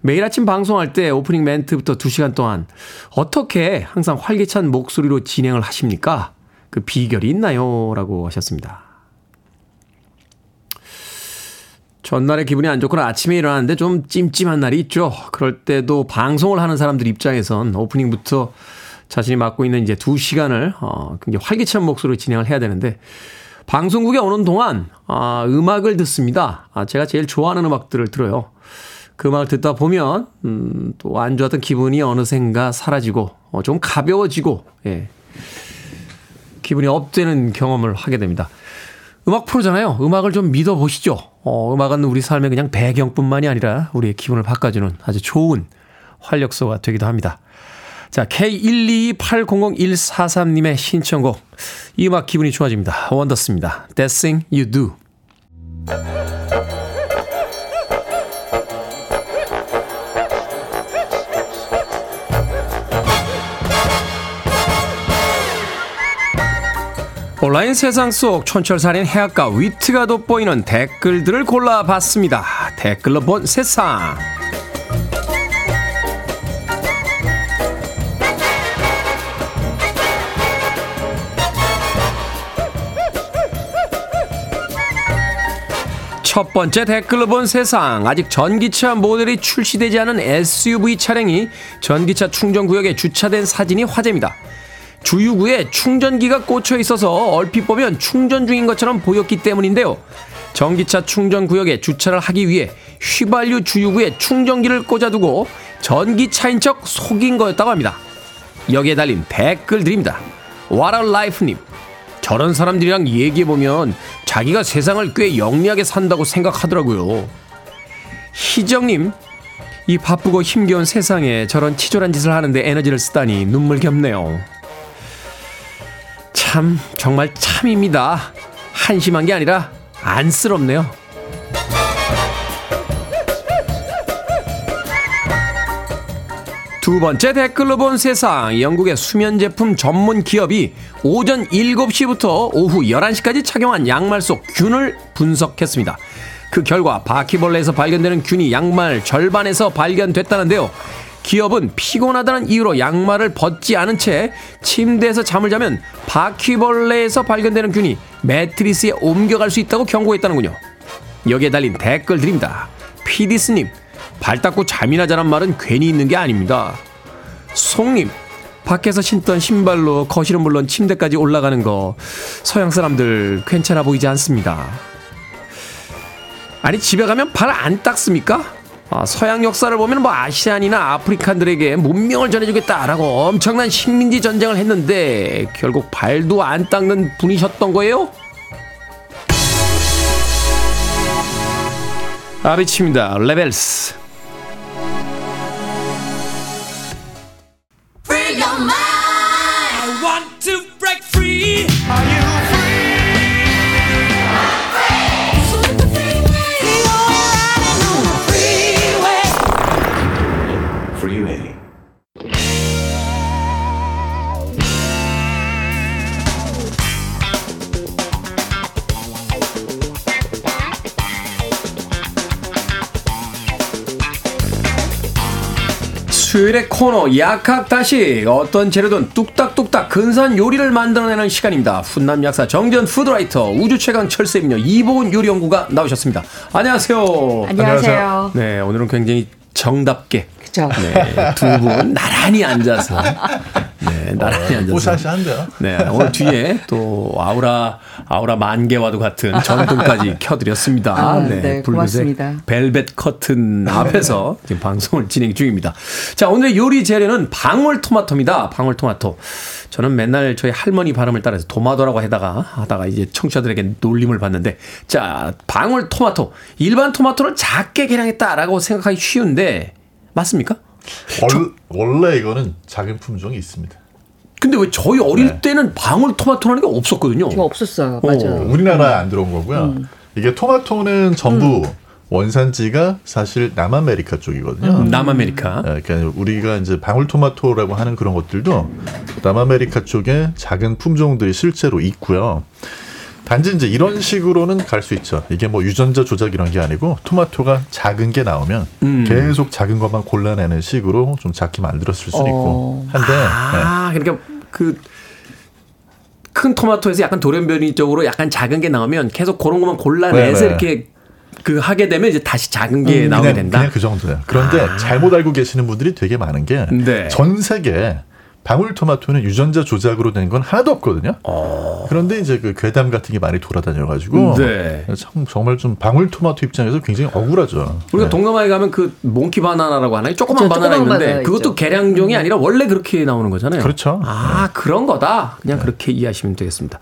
매일 아침 방송할 때 오프닝 멘트부터 2시간 동안 어떻게 항상 활기찬 목소리로 진행을 하십니까? 그 비결이 있나요? 라고 하셨습니다. 전날에 기분이 안 좋거나 아침에 일어났는데 좀 찜찜한 날이 있죠. 그럴 때도 방송을 하는 사람들 입장에선 오프닝부터 자신이 맡고 있는 이제 두 시간을 어, 굉장히 활기찬 목소리로 진행을 해야 되는데 방송국에 오는 동안 아, 음악을 듣습니다. 아, 제가 제일 좋아하는 음악들을 들어요. 그 음악을 듣다 보면 음, 또 안 좋았던 기분이 어느샌가 사라지고 어, 좀 가벼워지고 예. 기분이 업되는 경험을 하게 됩니다. 음악 프로잖아요. 음악을 좀 믿어보시죠. 어, 음악은 우리 삶의 그냥 배경뿐만이 아니라 우리의 기분을 바꿔주는 아주 좋은 활력소가 되기도 합니다. 자, K122800143님의 신청곡. 이 음악 기분이 좋아집니다. 원더스입니다. That thing you do. 온라인 세상 속 촌철살인 해악과 위트가 돋보이는 댓글들을 골라봤습니다. 댓글로 본 세상. 첫 번째 댓글로 본 세상. 아직 전기차 모델이 출시되지 않은 SUV 차량이 전기차 충전 구역에 주차된 사진이 화제입니다. 주유구에 충전기가 꽂혀 있어서 얼핏 보면 충전 중인 것처럼 보였기 때문인데요. 전기차 충전 구역에 주차를 하기 위해 휘발유 주유구에 충전기를 꽂아두고 전기차인 척 속인 거였다고 합니다. 여기에 달린 댓글 드립니다. 와라 라이프님. 저런 사람들이랑 얘기해보면 자기가 세상을 꽤 영리하게 산다고 생각하더라고요. 희정님, 이 바쁘고 힘겨운 세상에 저런 치졸한 짓을 하는데 에너지를 쓰다니 눈물 겹네요. 참, 정말 참입니다. 한심한 게 아니라 안쓰럽네요. 두 번째 댓글로 본 세상. 영국의 수면 제품 전문 기업이 오전 7시부터 오후 11시까지 착용한 양말 속 균을 분석했습니다. 그 결과 바퀴벌레에서 발견되는 균이 양말 절반에서 발견됐다는데요. 기업은 피곤하다는 이유로 양말을 벗지 않은 채 침대에서 잠을 자면 바퀴벌레에서 발견되는 균이 매트리스에 옮겨갈 수 있다고 경고했다는군요. 여기에 달린 댓글 드립니다. 피디스님, 발 닦고 잠이나 자란 말은 괜히 있는 게 아닙니다. 송님, 밖에서 신던 신발로 거실은 물론 침대까지 올라가는 거 서양 사람들 괜찮아 보이지 않습니다. 아니 집에 가면 발 안 닦습니까? 아, 서양 역사를 보면 뭐 아시안이나 아프리칸들에게 문명을 전해주겠다라고 엄청난 식민지 전쟁을 했는데 결국 발도 안 닦는 분이셨던 거예요? 아비치입니다. 레벨스. 수요일의 코너 약학다시 어떤 재료든 뚝딱뚝딱 근사한 요리를 만들어내는 시간입니다. 훈남 약사 정전 푸드라이터 우주 최강 철새미녀 이보은 요리연구가 나오셨습니다. 안녕하세요. 안녕하세요. 네 오늘은 굉장히 정답게 그죠. 네, 두 분 나란히 앉아서 네, 나란히 앉아서 뽀샤시한데요. 네, 오늘 뒤에 또 아우라 아우라 만개와도 같은 전등까지 켜드렸습니다. 아, 네, 고맙습니다. 벨벳 커튼 앞에서 지금 방송을 진행 중입니다. 자, 오늘의 요리 재료는 방울토마토입니다. 방울토마토. 저는 맨날 저희 할머니 발음을 따라서 도마도라고 하다가 하다가 이제 청취자들에게 놀림을 받는데 자, 방울 토마토. 일반 토마토를 작게 개량했다라고 생각하기 쉬운데 맞습니까? 월, 원래 이거는 작은 품종이 있습니다. 근데 왜 저희 어릴 네. 때는 방울토마토라는 게 없었거든요. 이거 없었어요. 맞아요. 우리나라에 안 들어온 거고요. 이게 토마토는 전부 원산지가 사실 남아메리카 쪽이거든요. 남아메리카. 예, 그러니까 우리가 이제 방울토마토라고 하는 그런 것들도 남아메리카 쪽에 작은 품종들이 실제로 있고요. 단지 이제 이런 식으로는 갈 수 있죠. 이게 뭐 유전자 조작 이런 게 아니고 토마토가 작은 게 나오면 음. 계속 작은 것만 골라내는 식으로 좀 작게 만들었을 수는 있고 한데 네. 아, 그러니까 그 큰 토마토에서 약간 돌연변이 쪽으로 약간 작은 게 나오면 계속 그런 것만 골라내서 네네. 이렇게 그 하게 되면 이제 다시 작은 게 나오게 그냥, 된다. 그냥 그 정도예요. 그런데 잘못 알고 계시는 분들이 되게 많은 게전 네. 세계 방울토마토는 유전자 조작으로 된 건 하나도 없거든요. 그런데 이제 그 괴담 같은 게 많이 돌아다녀가지고 어. 네. 참 정말 좀 방울토마토 입장에서 굉장히 억울하죠. 우리가 네. 동남아에 가면 그 몽키 바나나라고 하나요? 조그만 바나나 있는데 그것도. 계량종이 아니라 원래 그렇게 나오는 거잖아요. 그렇죠. 아, 그런 거다. 그냥 그렇게 이해하시면 되겠습니다.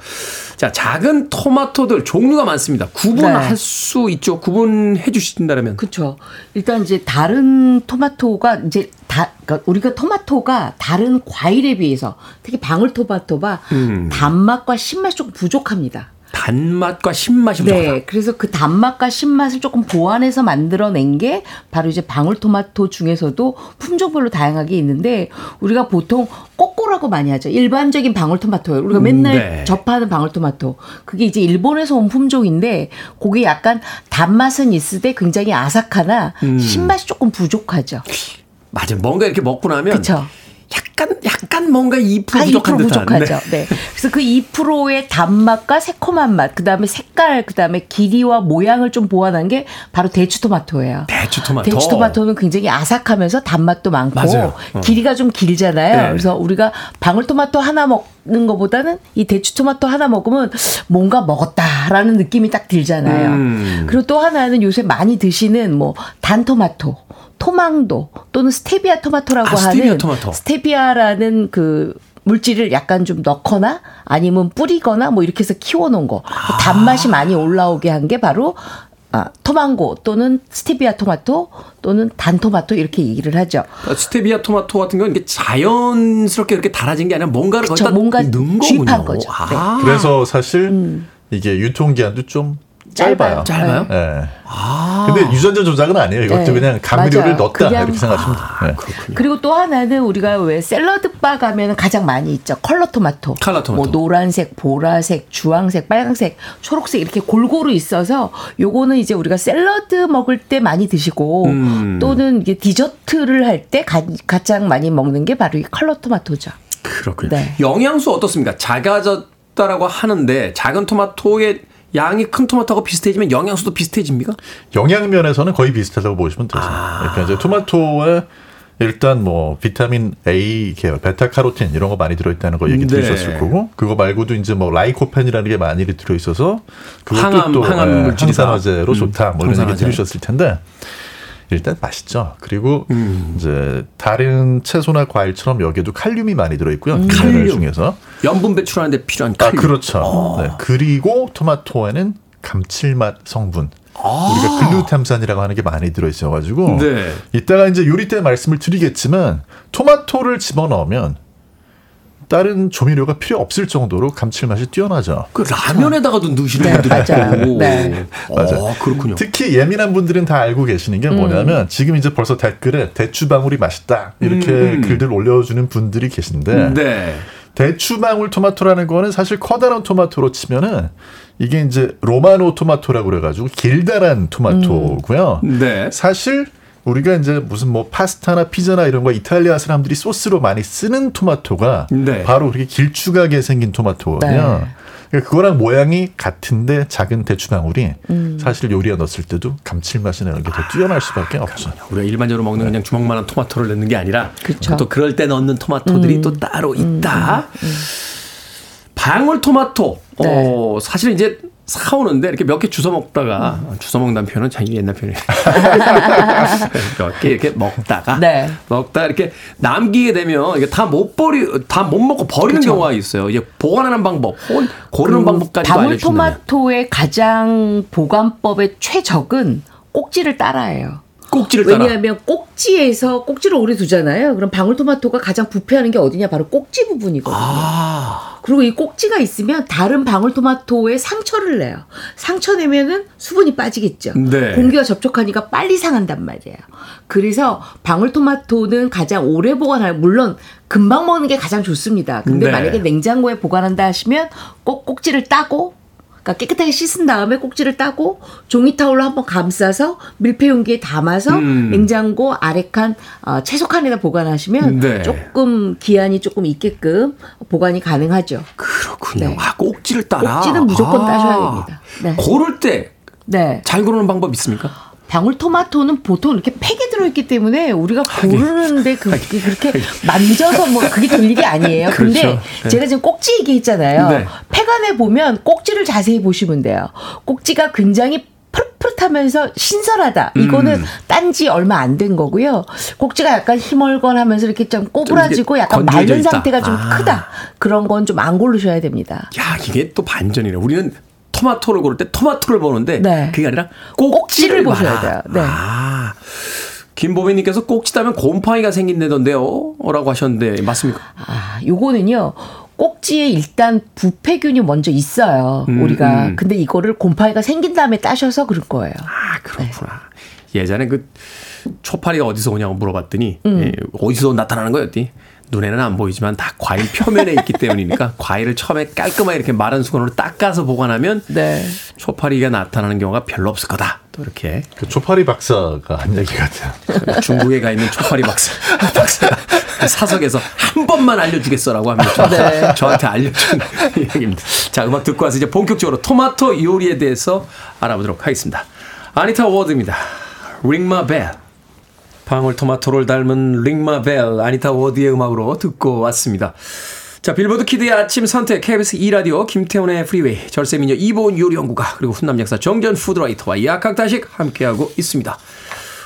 자, 작은 토마토들 종류가 많습니다. 구분할 네. 수 있죠. 구분해 주신다면. 그렇죠. 일단 이제 다른 토마토가 이제 다 그러니까 우리가 토마토가 다른 과일에 비해서 특히 방울토마토가 음. 단맛과 신맛이 조금 부족합니다. 단맛과 신맛이 부족하다. 네, 그래서 그 단맛과 신맛을 조금 보완해서 만들어낸 게 바로 이제 방울토마토 중에서도 품종별로 다양하게 있는데 우리가 보통 꼬꼬라고 많이 하죠. 일반적인 방울토마토예요. 우리가 맨날 네. 접하는 방울토마토. 그게 이제 일본에서 온 품종인데 그게 약간 단맛은 있으되 굉장히 아삭하나 음. 신맛이 조금 부족하죠. 맞아. 뭔가 이렇게 먹고 나면 그렇죠. 약간 약간 뭔가 2% 아, 부족한 2% 듯한. 부족하죠. 네. 그래서 그 2%의 단맛과 새콤한 맛, 그 다음에 색깔, 그 다음에 길이와 모양을 좀 보완한 게 바로 대추 토마토예요. 대추 토마토. 대추 토마토는 굉장히 아삭하면서 단맛도 많고 맞아요. 어. 길이가 좀 길잖아요. 네. 그래서 우리가 방울 토마토 하나 먹는 것보다는 이 대추 토마토 하나 먹으면 뭔가 먹었다라는 느낌이 딱 들잖아요. 음. 그리고 또 하나는 요새 많이 드시는 뭐 단 토마토. 토망도 또는 스테비아 토마토라고 아, 스테비아 하는 토마토. 스테비아라는 그 물질을 약간 좀 넣거나 아니면 뿌리거나 뭐 이렇게 해서 키워놓은 거 단맛이 많이 올라오게 한 게 바로 아, 토망고 또는 스테비아 토마토 또는 단토마토 이렇게 얘기를 하죠. 아, 스테비아 토마토 같은 경우는 이게 자연스럽게 이렇게 달아진 게 아니라 뭔가를 그쵸, 거기다 뭔가 넣은 거군요. 거죠. 아. 그래서 사실 이게 유통기한도 좀 짧아요. 음. 짧아요. 예. 아. 근데 유전자 조작은 아니에요. 이것도 네. 그냥 감미료를 맞아요. 넣었다 그냥- 이렇게 생각하시면 돼요. 네. 그리고 또 하나는 우리가 왜 샐러드 바 가면 가장 많이 있죠. 컬러 토마토. 컬러 토마토. 뭐 노란색, 보라색, 주황색, 빨간색, 초록색 이렇게 골고루 있어서 요거는 이제 우리가 샐러드 먹을 때 많이 드시고 음. 또는 이게 디저트를 할 때 가장 많이 먹는 게 바로 이 컬러 토마토죠. 그렇군요. 네. 영양소 어떻습니까? 작아졌다라고 하는데 작은 토마토의 양이 큰 토마토하고 비슷해지면 영양소도 비슷해집니까? 영양 면에서는 거의 비슷하다고 보시면 되죠. 그러니까 이제 토마토에 일단 뭐 비타민 A, 계열, 베타카로틴 이런 거 많이 들어있다는 거 얘기 네. 들으셨을 거고 그거 말고도 이제 뭐 라이코펜이라는 게 많이 들어있어서 그것도 항암, 또 항암 예, 물질이다. 항산화제로 음, 좋다 뭐 이런 얘기. 들으셨을 텐데 일단 맛있죠. 그리고 음. 이제 다른 채소나 과일처럼 여기에도 칼륨이 많이 들어있고요. 미네랄 칼륨. 중에서 염분 배출하는데 필요한 아 칼륨. 그렇죠. 네. 그리고 토마토에는 감칠맛 성분. 우리가 글루탐산이라고 하는 게 많이 들어있어가지고 네. 이따가 이제 요리 때 말씀을 드리겠지만 토마토를 집어넣으면 다른 조미료가 필요 없을 정도로 감칠맛이 뛰어나죠. 그 라면에다가도 넣으시는 네, 분들이 맞아요. 있고. 네. 맞아요. 어, 그렇군요. 특히 예민한 분들은 다 알고 계시는 게 뭐냐면 지금 이제 벌써 댓글에 대추방울이 맛있다 이렇게 음. 글들 올려주는 분들이 계신데 네. 대추방울 토마토라는 거는 사실 커다란 토마토로 치면은 이게 이제 로마노 토마토라고 그래가지고 길다란 토마토고요. 네. 사실 우리가 이제 무슨 뭐 파스타나 피자나 이런 거 이탈리아 사람들이 소스로 많이 쓰는 토마토가 네. 바로 그렇게 길쭉하게 생긴 토마토거든요. 네. 그러니까 그거랑 모양이 같은데 작은 대추방울이 음. 사실 요리에 넣었을 때도 감칠맛이 나는 게 더 뛰어날 수밖에 없어요. 우리가 일반적으로 먹는 그냥 주먹만한 토마토를 넣는 게 아니라 그쵸. 또 그럴 때 넣는 토마토들이 또 따로 있다. 방울 토마토. 어, 사실 이제 사오는데 이렇게 몇 개 주워 먹다가 주워 먹는다는 표현은 참 옛날 표현이에요. 몇 개 이렇게 먹다가 네. 먹다 이렇게 남기게 되면 이게 다 못 버리 다 못 먹고 버리는 경우가 있어요. 이제 보관하는 방법, 고르는 방법까지 알려주는 방울토마토의 가장 보관법의 최적은 꼭지를 따라해요. 꼭지를 따라. 왜냐하면 꼭지에서 꼭지를 오래 두잖아요. 그럼 방울토마토가 가장 부패하는 게 어디냐? 바로 꼭지 부분이거든요. 아, 그리고 이 꼭지가 있으면 다른 방울토마토에 상처를 내요. 상처 내면은 수분이 빠지겠죠. 네. 공기와 접촉하니까 빨리 상한단 말이에요. 그래서 방울토마토는 가장 오래 보관할 물론 금방 먹는 게 가장 좋습니다. 근데 네. 만약에 냉장고에 보관한다 하시면 꼭 꼭지를 따고 그러니까 깨끗하게 씻은 다음에 꼭지를 따고 종이 타올로 한번 감싸서 밀폐 용기에 담아서 음. 냉장고 아래 칸 어, 채소 칸에다 보관하시면 네. 조금 기한이 조금 있게끔 보관이 가능하죠. 그렇군요. 네. 아, 꼭지를 따라. 꼭지는 무조건 아. 따셔야 됩니다. 네. 고를 때 네. 잘 고르는 방법 있습니까? 방울토마토는 보통 이렇게 팩에 들어있기 때문에 우리가 고르는데 그게 그렇게 만져서 뭐 그게 될 일이 아니에요. 근데 그렇죠. 네. 제가 지금 꼭지 얘기했잖아요. 네. 팩 안에 보면 꼭지를 자세히 보시면 돼요. 꼭지가 굉장히 푸릇푸릇하면서 신선하다. 이거는 음. 딴지 얼마 안 된 거고요. 꼭지가 약간 힘얼건하면서 이렇게 좀 꼬부라지고 약간 있다. 상태가 좀 아. 크다. 그런 건 좀 안 고르셔야 됩니다. 야, 이게 또 반전이네. 우리는 토마토를 고를 때 토마토를 보는데 네. 그게 아니라 꼭지를 꼭지를 보셔야. 돼요. 네. 아. 김보배님께서 꼭지 따면 곰팡이가 생긴다던데요? 라고 하셨는데, 맞습니까? 아, 요거는요. 꼭지에 일단 부패균이 먼저 있어요. 음, 우리가. 음. 근데 이거를 곰팡이가 생긴 다음에 따셔서 그럴 거예요. 아, 그렇구나. 예전에 그 초파리가 어디서 오냐고 물어봤더니, 음. 예, 어디서 나타나는 거였더니, 눈에는 안 보이지만 다 과일 표면에 있기 때문이니까 과일을 처음에 깔끔하게 이렇게 마른 수건으로 닦아서 보관하면 네. 초파리가 나타나는 경우가 별로 없을 거다. 또 이렇게 그 초파리 박사가 한 얘기 같아요. 중국에 가 있는 초파리 박사, 박사가 사석에서 한 번만 알려주겠어라고 하면서 네. 저한테 알려준 얘기입니다. 자, 음악 듣고 와서 이제 본격적으로 토마토 요리에 대해서 알아보도록 하겠습니다. 아니타 워드입니다. Ring My Bell. 방울토마토를 닮은 Bell 아니타 워드의 음악으로 듣고 왔습니다. 자, 빌보드 키드의 아침 선택 KBS 2라디오 김태훈의 프리웨이 절세미녀 이보은 요리연구가 그리고 훈남 약사 정재훈 food writer와 약학다식 함께하고 있습니다.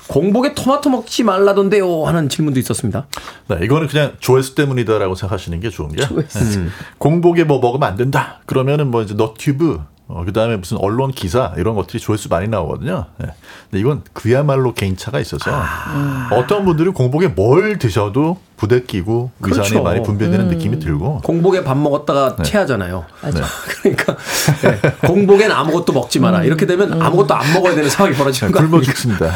공복에 토마토 먹지 말라던데요 하는 질문도 있었습니다. 네, 이거는 그냥 조회수 때문이다라고 생각하시는 게 좋은 게. 네. 공복에 뭐 먹으면 안 된다. 그러면은 뭐 이제 너튜브, 어, 그 다음에 무슨 언론 기사 이런 것들이 조회수 많이 나오거든요. 네. 근데 이건 그야말로 개인차가 있어서 어떤 분들은 공복에 뭘 드셔도 부대 끼고 위산이 그렇죠. 많이 분배되는 느낌이 들고 공복에 밥 먹었다가 네. 체하잖아요. 네. 그러니까 네, 공복엔 아무것도 먹지 마라. 이렇게 되면 아무것도 안 먹어야 되는 상황이 벌어지는 거 굶어 아닙니까? 죽습니다.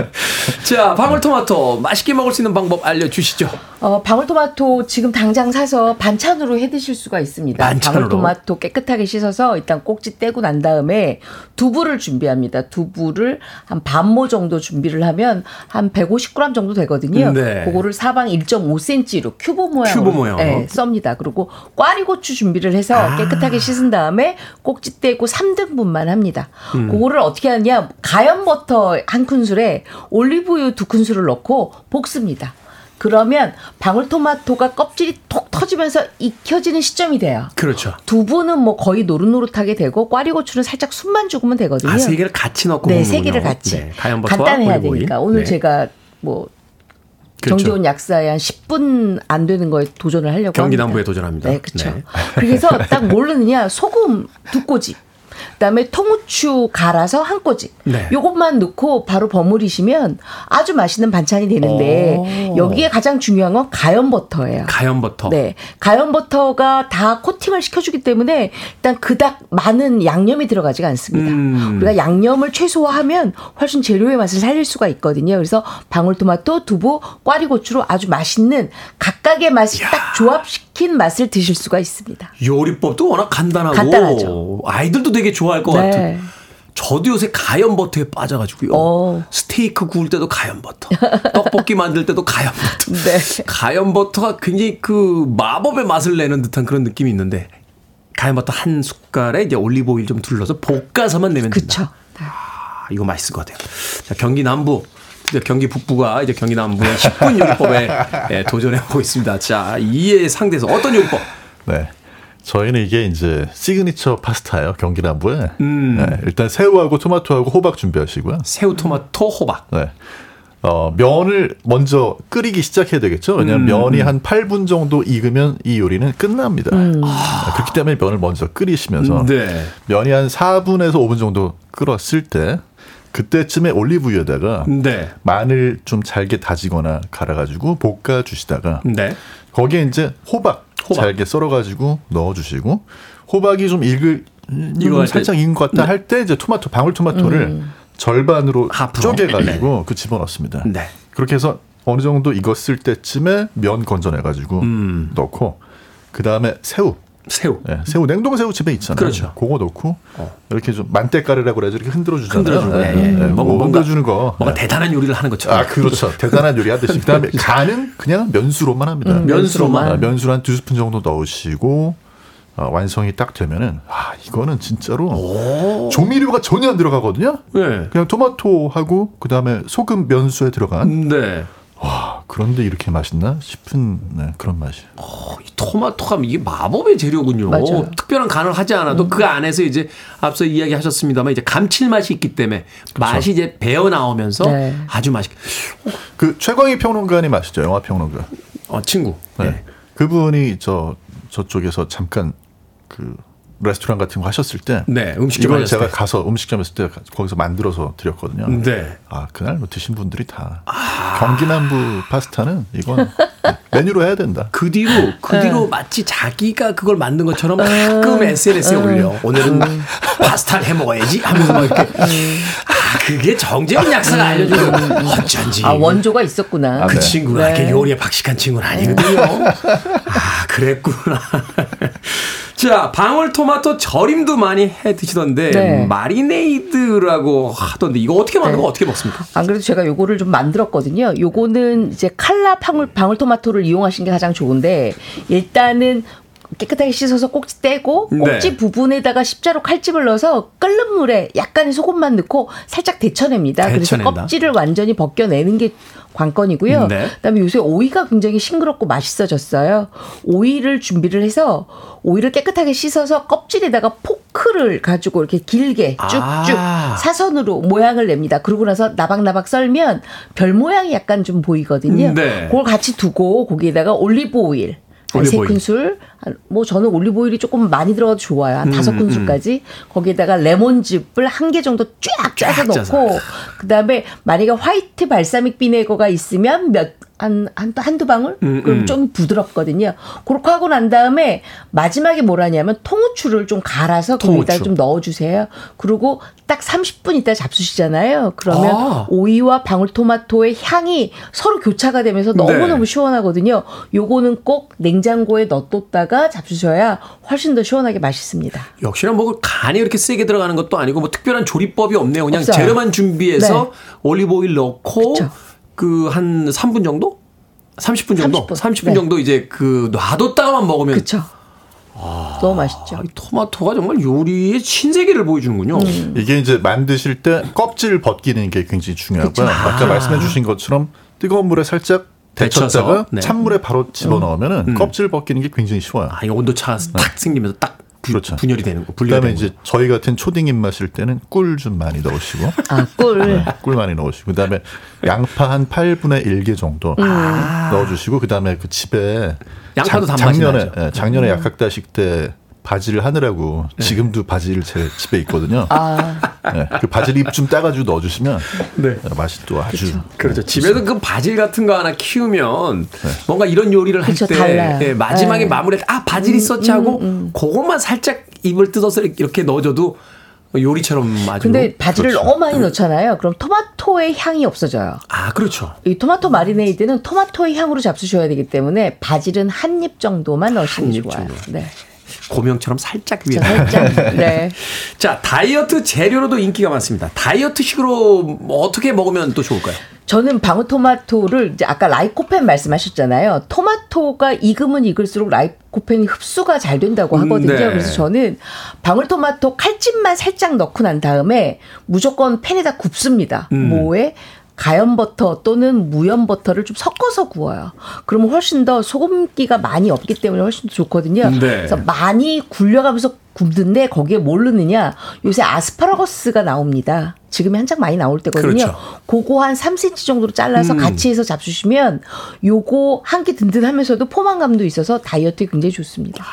자, 방울토마토 맛있게 먹을 수 있는 방법 알려주시죠. 어, 방울토마토 지금 당장 사서 반찬으로 해 드실 수가 있습니다. 반찬으로? 방울토마토 깨끗하게 씻어서 일단 꼭지 떼고 난 다음에 두부를 준비합니다. 두부를 한 반모 정도 준비를 하면 한 150g 정도 되거든요. 네. 그거를 사방 1.5cm로 큐브 모양으로 큐브 모양으로? 네, 썹니다. 그리고 꽈리고추 준비를 해서 아. 깨끗하게 씻은 다음에 꼭지 떼고 3등분만 합니다. 음. 그거를 어떻게 하냐? 가염 버터 한 큰술에 올리브유 두 큰술을 넣고 볶습니다. 그러면 방울토마토가 껍질이 톡 터지면서 익혀지는 시점이 돼요. 그렇죠. 두부는 뭐 거의 노릇노릇하게 되고 꽈리고추는 살짝 숨만 죽으면 되거든요. 아, 세 개를 같이 넣고 네. 세 개를 같이. 네, 가염버터와 간단해야. 되니까 오늘 네. 제가 뭐 그렇죠. 정재훈 약사의 한 10분 안 되는 거에 도전을 하려고 경기 합니다. 남부에 도전합니다. 네, 그렇죠. 네. 그래서 딱 모르느냐 소금 두 꼬집. 그다음에 통후추 갈아서 한 꼬집. 네. 요것만 넣고 바로 버무리시면 아주 맛있는 반찬이 되는데 오. 여기에 가장 중요한 건 가염 버터예요. 가염 버터. 네. 가염 버터가 다 코팅을 시켜 주기 때문에 일단 그닥 많은 양념이 들어가지가 않습니다. 음. 우리가 양념을 최소화하면 훨씬 재료의 맛을 살릴 수가 있거든요. 그래서 방울토마토, 두부, 꽈리고추로 아주 맛있는 각각의 맛을 딱 조합 시킨 맛을 드실 수가 있습니다. 요리법도 워낙 간단하고 간단하죠. 아이들도 되게 좋아할 것 네. 같은 저도 요새 가염 버터에 빠져가지고요. 어. 스테이크 구울 때도 가염 버터, 떡볶이 만들 때도 가염 버터. 네. 가염 버터가 굉장히 그 마법의 맛을 내는 듯한 그런 느낌이 있는데 가염 버터 한 숟갈에 이제 올리브 오일 좀 둘러서 볶아서만 내면 된다. 그쵸. 아, 이거 맛있을 것 같아요. 자, 경기 남부. 이제 경기 북부가 이제 경기 남부의 10분 요리법에 예, 도전해 보고 있습니다. 자, 이에 상대해서 어떤 요리법? 네. 저희는 이게 이제 시그니처 파스타예요. 경기 남부에. 음. 네, 일단 새우하고 토마토하고 호박 준비하시고요. 새우, 토마토, 호박. 네. 어, 면을 먼저 끓이기 시작해야 되겠죠. 왜냐하면 음. 면이 한 8분 정도 익으면 이 요리는 끝납니다. 아, 그렇기 때문에 면을 먼저 끓이시면서 네. 면이 한 4분에서 5분 정도 끓었을 때 그때쯤에 올리브유에다가 네. 마늘 좀 잘게 다지거나 갈아가지고 볶아 주시다가 네. 거기에 이제 호박, 호박. 잘게 썰어가지고 넣어주시고 호박이 좀 익을 이거 음, 때- 살짝 익은 것 같다 네. 할때 이제 토마토 방울 토마토를 절반으로 하프로. 쪼개가지고 그 집어 넣습니다. 네. 그렇게 해서 어느 정도 익었을 때쯤에 면 건져내가지고 음. 넣고 그 다음에 새우. 새우. 네, 새우 냉동 새우 집에 있잖아요. 그렇죠. 그거 넣고 이렇게 좀 만대가리라고 그래서 이렇게 흔들어 주잖아요. 흔들어주고, 예, 예. 뭔가- 뭔가- 흔들어 주는 거. 뭔가 네. 대단한 요리를 하는 것처럼. 아, 그렇죠. 대단한 요리 하듯이. 그다음에 간은 그냥 면수로만 합니다. 음, 면수로만. 아, 면수를 한두 스푼 정도 넣으시고 어, 완성이 딱 되면은 아, 이거는 진짜로 조미료가 전혀 안 들어가거든요. 네. 그냥 토마토하고 그다음에 소금 면수에 들어간 네. 와, 그런데 이렇게 맛있나 싶은 네, 그런 맛이에요. 이 토마토가 이게 마법의 재료군요. 맞아요. 특별한 간을 하지 않아도 그 안에서 이제 앞서 이야기하셨습니다만 이제 감칠맛이 있기 때문에 맛이 이제 배어 나오면서 네. 아주 맛있게. 그 최광희 평론가님 아시죠? 영화 평론가. 어 친구. 네. 네. 그분이 저 저쪽에서 잠깐 그 레스토랑 같은 거 하셨을 때 네, 음식점 이걸 제가 때. 가서 음식점 했을 때 거기서 만들어서 드렸거든요. 네. 아 그날 뭐 드신 분들이 다 아. 경기남부 파스타는 이건 메뉴로 해야 된다. 그 뒤로 그 네. 뒤로 마치 자기가 그걸 만든 것처럼 가끔 SNS에 올려. 오늘은 파스타를 해 먹어야지 하면서 막 이렇게. 아 그게 정재훈 약사가 알려주는 어쩐지. 아 원조가 있었구나. 그 네. 친구가 네. 이렇게 요리에 박식한 친구는 아니거든요. 아, 그랬구나. 자, 방울토 마토 절임도 많이 해 드시던데, 네. 마리네이드라고 하던데, 이거 어떻게 만든 거 네. 어떻게 먹습니까? 안 그래도 제가 요거를 좀 만들었거든요. 요거는 이제 칼라 방울, 방울토마토를 이용하신 게 가장 좋은데 일단은 깨끗하게 씻어서 꼭지 떼고 네. 꼭지 부분에다가 십자로 칼집을 넣어서 끓는 물에 약간의 소금만 넣고 살짝 데쳐냅니다. 그래서 데쳐낸다. 껍질을 완전히 벗겨내는 게 관건이고요. 네. 그다음에 요새 오이가 굉장히 싱그럽고 맛있어졌어요. 오이를 준비를 해서 오이를 깨끗하게 씻어서 껍질에다가 포크를 가지고 이렇게 길게 쭉쭉 아. 사선으로 모양을 냅니다. 그러고 나서 나박나박 썰면 별 모양이 약간 좀 보이거든요. 네. 그걸 같이 두고 거기에다가 올리브 오일 올리브 오일. 큰술, 한- 뭐 저는 올리브 오일이 조금 많이 들어가도 좋아요. 한 다섯 음, 큰술까지. 거기에다가 레몬즙을 한 개 정도 쫙 짜서. 넣고, 그 다음에 만약에 white balsamic vinegar가 있으면 몇, 한, 한, 한두 방울? 음, 그럼 음. 좀 부드럽거든요. 그렇게 하고 난 다음에 마지막에 뭘 하냐면 통후추를 좀 갈아서 거기다 통후추. 좀 넣어주세요. 그리고 딱 30분 있다 잡수시잖아요. 그러면 아. 오이와 방울토마토의 향이 서로 교차가 되면서 너무너무 네. 시원하거든요. 요거는 꼭 냉장고에 넣어뒀다가 잡수셔야 훨씬 더 시원하게 맛있습니다. 역시나 뭐 간이 이렇게 세게 들어가는 것도 아니고 뭐 특별한 조리법이 없네요. 그냥 없어요. 재료만 준비해서 네. 올리브 오일 넣고 그쵸. 그 한 3분 정도? 30분 정도? 30분. 30분, 네. 정도 이제 그 놔뒀다가만 먹으면 그쵸? 너무 맛있죠. 아, 이 토마토가 정말 요리의 신세계를 보여주는군요. 음. 이게 이제 만드실 때 껍질 벗기는 게 굉장히 중요하고요. 그쵸. 아까 말씀해 주신 것처럼 뜨거운 물에 살짝 데쳤다가 네. 찬물에 바로 집어 넣으면은 음. 껍질 벗기는 게 굉장히 쉬워요. 아, 이 온도 차가 탁 생기면서 딱 부, 그렇죠. 분열이 되는 거. 그다음에 이제 저희 같은 초딩 입맛일 때는 꿀 좀 많이 넣으시고 아, 꿀. 네, 꿀 많이 넣으시고 그다음에 양파 한 8분의 1개 정도 넣어 주시고 그다음에 그 집에 양파도 작- 작년에 나죠. 예, 작년에 약학다식 때 바질 하느라고 지금도 바질 제 집에 있거든요. 아, 예, 그 바질 잎좀 따가지고 넣어주시면 네. 맛이 또 아주 그렇죠. 집에서 그 바질 같은 거 하나 키우면 뭔가 이런 요리를 할 그쵸, 때 달라요. 예, 마지막에 네. 마무리할 때 아 바질 있었지 하고 그것만 살짝 입을 뜯어서 이렇게 넣어줘도 요리처럼 아주 근데 바지를 그렇죠. 너무 많이 넣잖아요. 그럼 토마토의 향이 없어져요. 아 그렇죠. 이 토마토 마리네이드는 토마토의 향으로 잡수셔야 되기 때문에 바질은 한 입 정도만 넣으시는 게입 좋아요. 정도. 네. 고명처럼 살짝 위에. 살짝. 네. 자, 다이어트 재료로도 인기가 많습니다. 다이어트식으로 뭐 어떻게 먹으면 또 좋을까요? 저는 방울토마토를 이제 아까 라이코펜 말씀하셨잖아요. 토마토가 익으면 익을수록 라이코펜이 흡수가 잘 된다고 하거든요. 네. 그래서 저는 방울토마토 칼집만 살짝 넣고 난 다음에 무조건 팬에다 굽습니다. 음. 뭐에 가염 버터 또는 무염 버터를 좀 섞어서 구워요. 그러면 훨씬 더 소금기가 많이 없기 때문에 훨씬 더 좋거든요. 네. 그래서 많이 굴려가면서 굽는데 거기에 뭘 넣느냐? 요새 아스파라거스가 나옵니다. 지금이 한창 많이 나올 때거든요. 그렇죠. 그거 한 3cm 정도로 잘라서 음. 같이 해서 잡수시면 요거 한 끼 든든하면서도 포만감도 있어서 다이어트에 굉장히 좋습니다.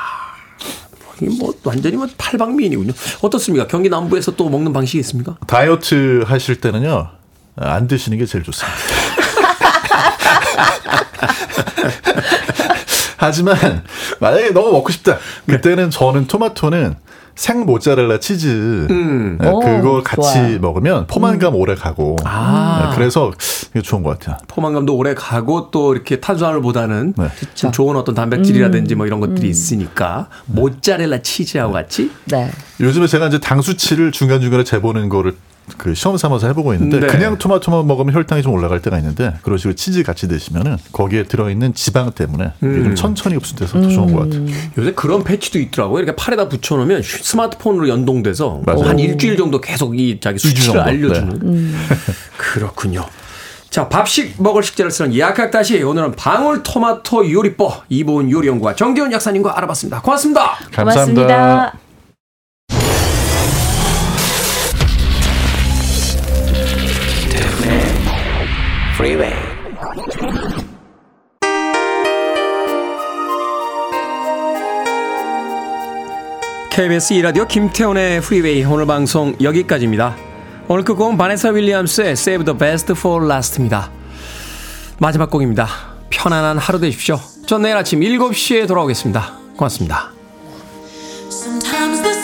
이게 뭐 완전히 뭐 팔방미인이군요. 어떻습니까? 경기 남부에서 또 먹는 방식이 있습니까? 다이어트 하실 때는요 안 드시는 게 제일 좋습니다. 하지만 만약에 너무 먹고 싶다 그때는 저는 토마토는 생 모짜렐라 치즈 음. 네, 오, 그걸 같이 좋아요. 먹으면 포만감 오래 가고 아. 네, 그래서 이게 좋은 것 같아요. 포만감도 오래 가고 또 이렇게 탄수화물보다는 네. 좀 좋은 어떤 단백질이라든지 뭐 이런 것들이 있으니까 모짜렐라 치즈하고 같이 네. 요즘에 제가 이제 당 수치를 중간 중간에 재보는 거를 그 시험 삼아서 해보고 있는데 네. 그냥 토마토만 먹으면 혈당이 좀 올라갈 때가 있는데 그런 식으로 치즈 같이 드시면은 거기에 들어있는 지방 때문에 이게 좀 천천히 흡수돼서 더 좋은 것 같아요. 요새 그런 패치도 있더라고요. 이렇게 팔에다 붙여놓으면 슈- 스마트폰으로 연동돼서 맞아요. 한 일주일 정도 계속 이 자기 수치를 정도. 알려주는. 그렇군요. 자, 밥식 먹을 식재를 쓰는 약학다시 오늘은 방울토마토 요리법 이보은 요리연구가 정기훈 약사님과 알아봤습니다. 고맙습니다. 감사합니다. 고맙습니다. Freeway. KBS 2라디오 김태훈의 프리웨이 오늘 방송 여기까지입니다. 오늘 끝곡은 바네사 윌리엄스의 Save the Best for Last입니다. 마지막 곡입니다. 편안한 하루 되십시오. 전 내일 아침 7시에 돌아오겠습니다. 고맙습니다. Sometimes